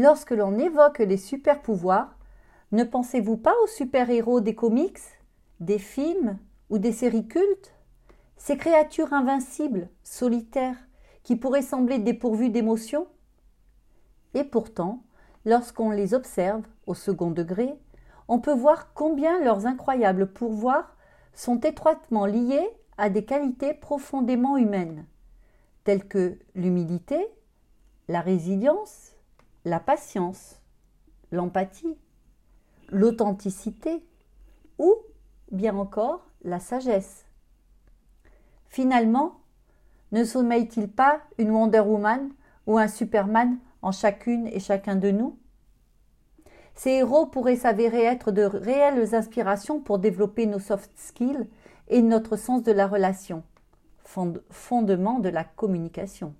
lorsque l'on évoque les super pouvoirs, ne pensez-vous pas aux super-héros des comics, des films ou des séries cultes? Ces créatures invincibles, solitaires, qui pourraient sembler dépourvues d'émotions? Et pourtant, lorsqu'on les observe au second degré, on peut voir combien leurs incroyables pouvoirs sont étroitement liés à des qualités profondément humaines, telles que l'humilité, la résilience, la patience, l'empathie, l'authenticité ou bien encore la sagesse. Finalement, ne sommeille-t-il pas une Wonder Woman ou un Superman en chacune et chacun de nous? Ces héros pourraient s'avérer être de réelles inspirations pour développer nos soft skills et notre sens de la relation, fondement de la communication.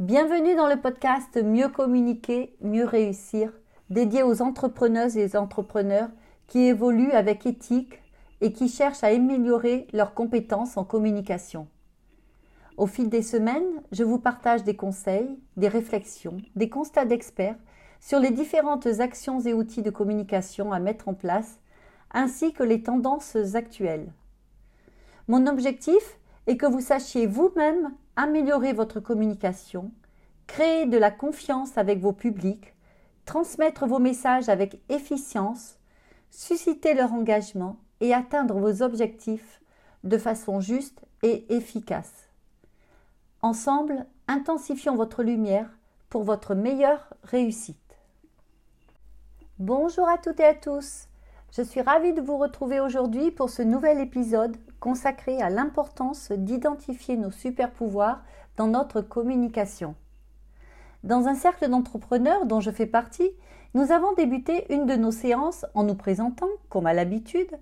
Bienvenue dans le podcast Mieux communiquer, mieux réussir, dédié aux entrepreneuses et entrepreneurs qui évoluent avec éthique et qui cherchent à améliorer leurs compétences en communication. Au fil des semaines, je vous partage des conseils, des réflexions, des constats d'experts sur les différentes actions et outils de communication à mettre en place, ainsi que les tendances actuelles. Mon objectif est que vous sachiez vous-même améliorer votre communication, créer de la confiance avec vos publics, transmettre vos messages avec efficience, susciter leur engagement et atteindre vos objectifs de façon juste et efficace. Ensemble, intensifions votre lumière pour votre meilleure réussite. Bonjour à toutes et à tous. Je suis ravie de vous retrouver aujourd'hui pour ce nouvel épisode consacré à l'importance d'identifier nos super pouvoirs dans notre communication. Dans un cercle d'entrepreneurs dont je fais partie, nous avons débuté une de nos séances en nous présentant, comme à l'habitude,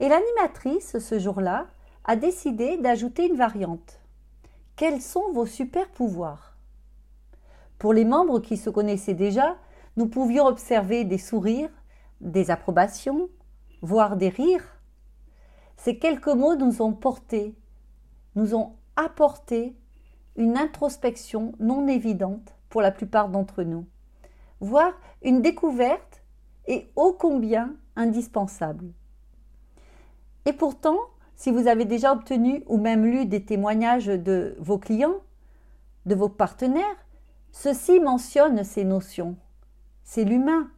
et l'animatrice, ce jour-là, a décidé d'ajouter une variante. Quels sont vos super pouvoirs Pour les membres qui se connaissaient déjà, nous pouvions observer des sourires, des approbations, voire des rires. Ces quelques mots nous ont porté, nous ont apporté une introspection non évidente pour la plupart d'entre nous, voire une découverte et ô combien indispensable. Et pourtant, si vous avez déjà obtenu ou même lu des témoignages de vos clients, de vos partenaires, ceux-ci mentionnent ces notions. C'est l'humain.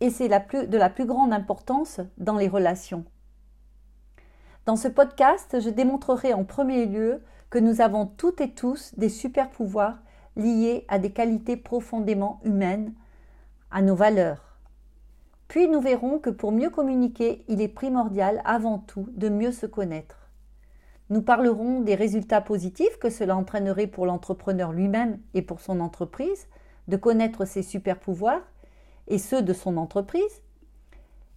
Et c'est de la plus grande importance dans les relations. Dans ce podcast, je démontrerai en premier lieu que nous avons toutes et tous des super pouvoirs liés à des qualités profondément humaines, à nos valeurs. Puis nous verrons que pour mieux communiquer, il est primordial avant tout de mieux se connaître. Nous parlerons des résultats positifs que cela entraînerait pour l'entrepreneur lui-même et pour son entreprise, de connaître ses super pouvoirs et ceux de son entreprise,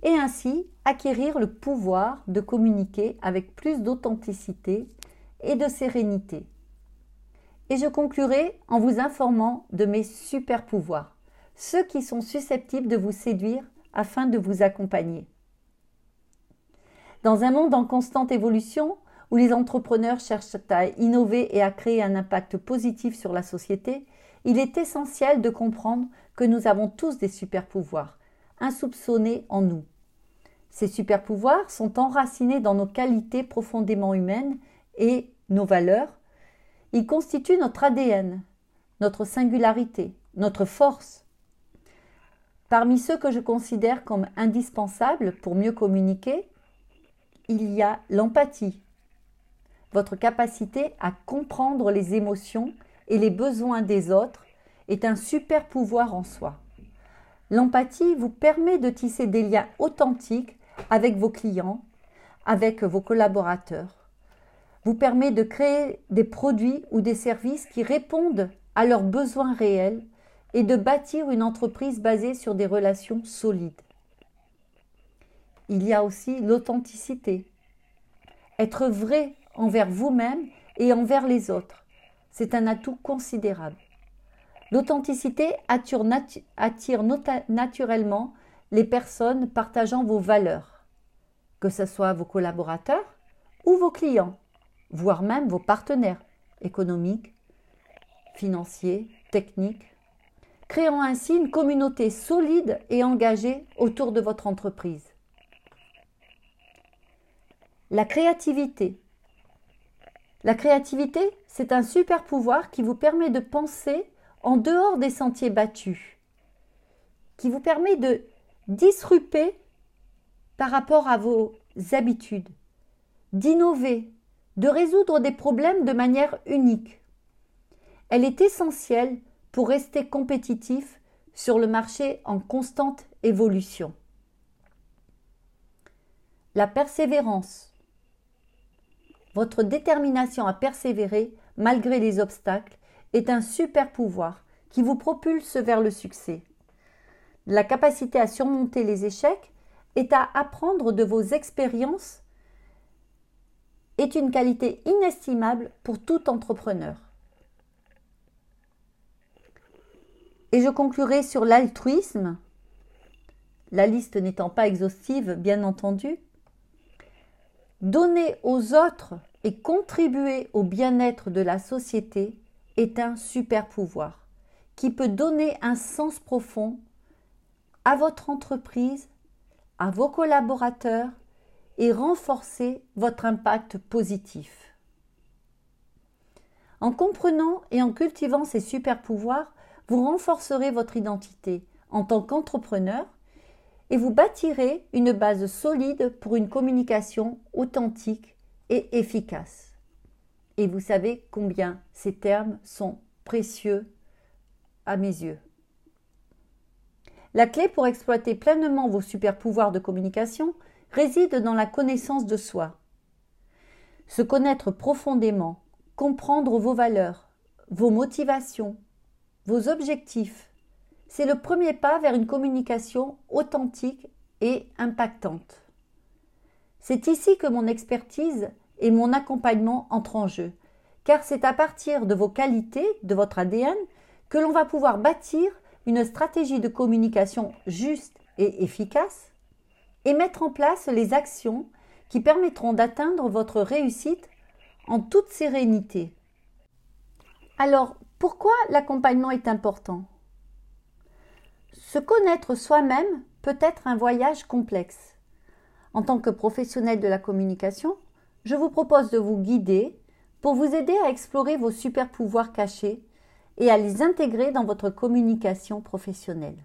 et ainsi acquérir le pouvoir de communiquer avec plus d'authenticité et de sérénité. Et je conclurai en vous informant de mes super pouvoirs, ceux qui sont susceptibles de vous séduire afin de vous accompagner. Dans un monde en constante évolution, où les entrepreneurs cherchent à innover et à créer un impact positif sur la société, il est essentiel de comprendre que nous avons tous des super pouvoirs, insoupçonnés en nous. Ces super pouvoirs sont enracinés dans nos qualités profondément humaines et nos valeurs, il constitue notre ADN, notre singularité, notre force. Parmi ceux que je considère comme indispensables pour mieux communiquer, il y a l'empathie, votre capacité à comprendre les émotions et les besoins des autres est un super pouvoir en soi. L'empathie vous permet de tisser des liens authentiques avec vos clients, avec vos collaborateurs vous permet de créer des produits ou des services qui répondent à leurs besoins réels et de bâtir une entreprise basée sur des relations solides. Il y a aussi l'authenticité. Être vrai envers vous-même et envers les autres, c'est un atout considérable. L'authenticité attire, naturellement les personnes partageant vos valeurs, que ce soit vos collaborateurs ou vos clients voire même vos partenaires économiques, financiers techniques, créant ainsi une communauté solide et engagée autour de votre entreprise. La créativité. La créativité, c'est un super pouvoir qui vous permet de penser en dehors des sentiers battus, qui vous permet de disruper par rapport à vos habitudes, d'innover, de résoudre des problèmes de manière unique. Elle est essentielle pour rester compétitif sur le marché en constante évolution. La persévérance. Votre détermination à persévérer malgré les obstacles est un super pouvoir qui vous propulse vers le succès. La capacité à surmonter les échecs est à apprendre de vos expériences est une qualité inestimable pour tout entrepreneur. Et je conclurai sur l'altruisme, la liste n'étant pas exhaustive, bien entendu. Donner aux autres et contribuer au bien-être de la société est un super pouvoir qui peut donner un sens profond à votre entreprise, à vos collaborateurs et renforcer votre impact positif. En comprenant et en cultivant ces super pouvoirs, vous renforcerez votre identité en tant qu'entrepreneur et vous bâtirez une base solide pour une communication authentique et efficace. Et vous savez combien ces termes sont précieux à mes yeux. La clé pour exploiter pleinement vos super pouvoirs de communication réside dans la connaissance de soi. Se connaître profondément, comprendre vos valeurs, vos motivations, vos objectifs, c'est le premier pas vers une communication authentique et impactante. C'est ici que mon expertise et mon accompagnement entrent en jeu, car c'est à partir de vos qualités, de votre ADN, que l'on va pouvoir bâtir une stratégie de communication juste et efficace et mettre en place les actions qui permettront d'atteindre votre réussite en toute sérénité. Alors, pourquoi l'accompagnement est important? Se connaître soi-même peut être un voyage complexe. En tant que professionnel de la communication, je vous propose de vous guider pour vous aider à explorer vos super pouvoirs cachés et à les intégrer dans votre communication professionnelle.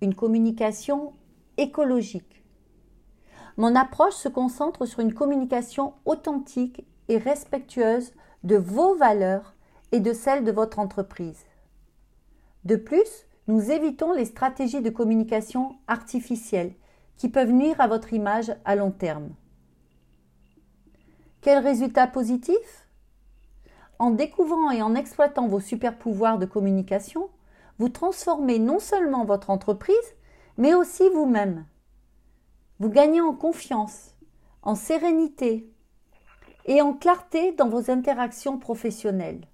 Une communication écologique. Mon approche se concentre sur une communication authentique et respectueuse de vos valeurs et de celles de votre entreprise. De plus, nous évitons les stratégies de communication artificielles qui peuvent nuire à votre image à long terme. Quel résultat positif? En découvrant et en exploitant vos super pouvoirs de communication, vous transformez non seulement votre entreprise, mais aussi vous-même. Vous gagnez en confiance, en sérénité et en clarté dans vos interactions professionnelles.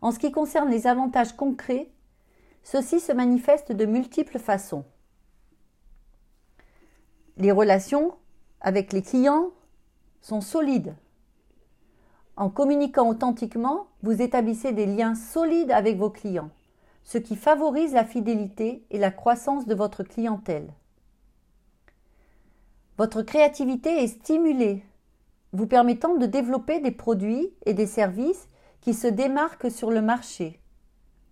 En ce qui concerne les avantages concrets, ceux-ci se manifestent de multiples façons. Les relations avec les clients sont solides. En communiquant authentiquement, vous établissez des liens solides avec vos clients, ce qui favorise la fidélité et la croissance de votre clientèle. Votre créativité est stimulée, vous permettant de développer des produits et des services qui se démarquent sur le marché,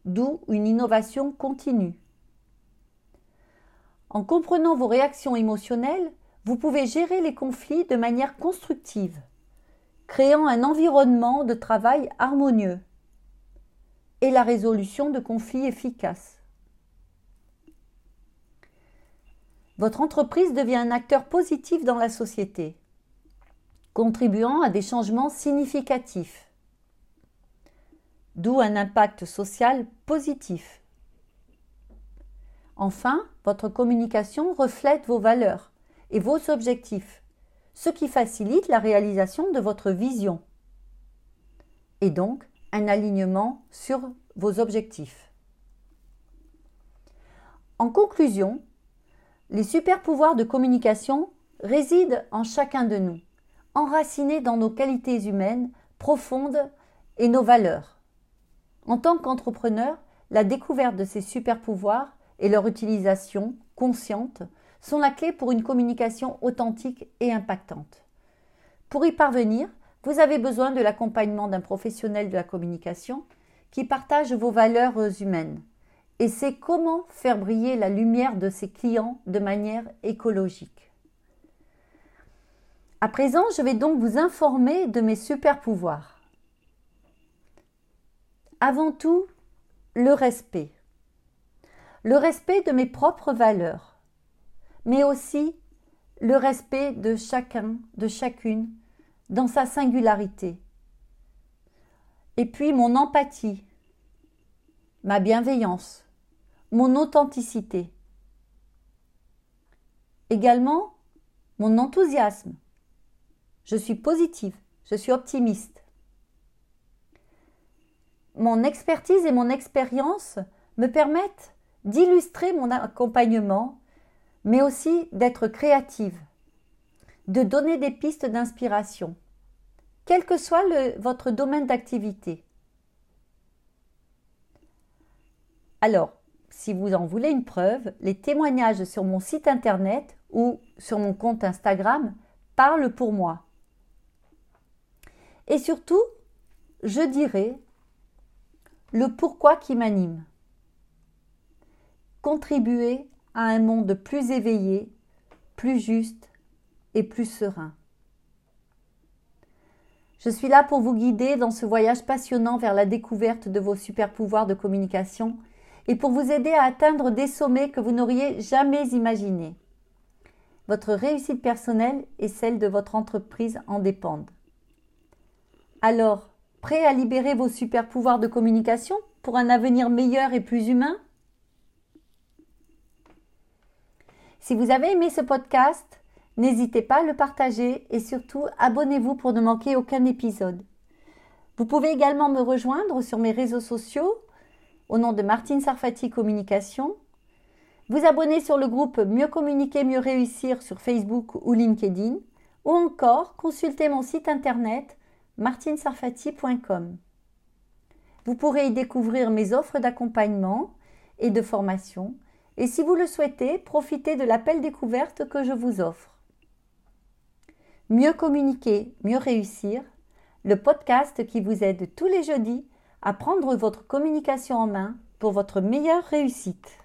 d'où une innovation continue. En comprenant vos réactions émotionnelles, vous pouvez gérer les conflits de manière constructive, créant un environnement de travail harmonieux et la résolution de conflits efficaces. Votre entreprise devient un acteur positif dans la société, contribuant à des changements significatifs d'où un impact social positif. Enfin, votre communication reflète vos valeurs et vos objectifs, ce qui facilite la réalisation de votre vision et donc un alignement sur vos objectifs. En conclusion, les super pouvoirs de communication résident en chacun de nous, enracinés dans nos qualités humaines profondes et nos valeurs. En tant qu'entrepreneur, la découverte de ces super pouvoirs et leur utilisation consciente sont la clé pour une communication authentique et impactante. Pour y parvenir, vous avez besoin de l'accompagnement d'un professionnel de la communication qui partage vos valeurs humaines et sait comment faire briller la lumière de ses clients de manière écologique. À présent, je vais donc vous informer de mes super pouvoirs. Avant tout, le respect. Le respect de mes propres valeurs, mais aussi le respect de chacun, de chacune, dans sa singularité. Et puis mon empathie, ma bienveillance, mon authenticité. Également mon enthousiasme. Je suis positive, je suis optimiste mon expertise et mon expérience me permettent d'illustrer mon accompagnement, mais aussi d'être créative, de donner des pistes d'inspiration, quel que soit votre domaine d'activité. Alors, si vous en voulez une preuve, les témoignages sur mon site internet ou sur mon compte Instagram parlent pour moi. Et surtout, je dirais le pourquoi qui m'anime. Contribuer à un monde plus éveillé, plus juste et plus serein. Je suis là pour vous guider dans ce voyage passionnant vers la découverte de vos super pouvoirs de communication et pour vous aider à atteindre des sommets que vous n'auriez jamais imaginés. Votre réussite personnelle et celle de votre entreprise en dépendent. Alors, Prêt à libérer vos super pouvoirs de communication pour un avenir meilleur et plus humain? Si vous avez aimé ce podcast, n'hésitez pas à le partager et surtout abonnez-vous pour ne manquer aucun épisode. Vous pouvez également me rejoindre sur mes réseaux sociaux au nom de Martine Sarfati Communication. Vous abonner sur le groupe Mieux communiquer, mieux réussir sur Facebook ou LinkedIn ou encore consulter mon site internet martinesarfati.com. Vous pourrez y découvrir mes offres d'accompagnement et de formation et si vous le souhaitez, profitez de l'appel découverte que je vous offre. Mieux communiquer, mieux réussir, le podcast qui vous aide tous les jeudis à prendre votre communication en main pour votre meilleure réussite.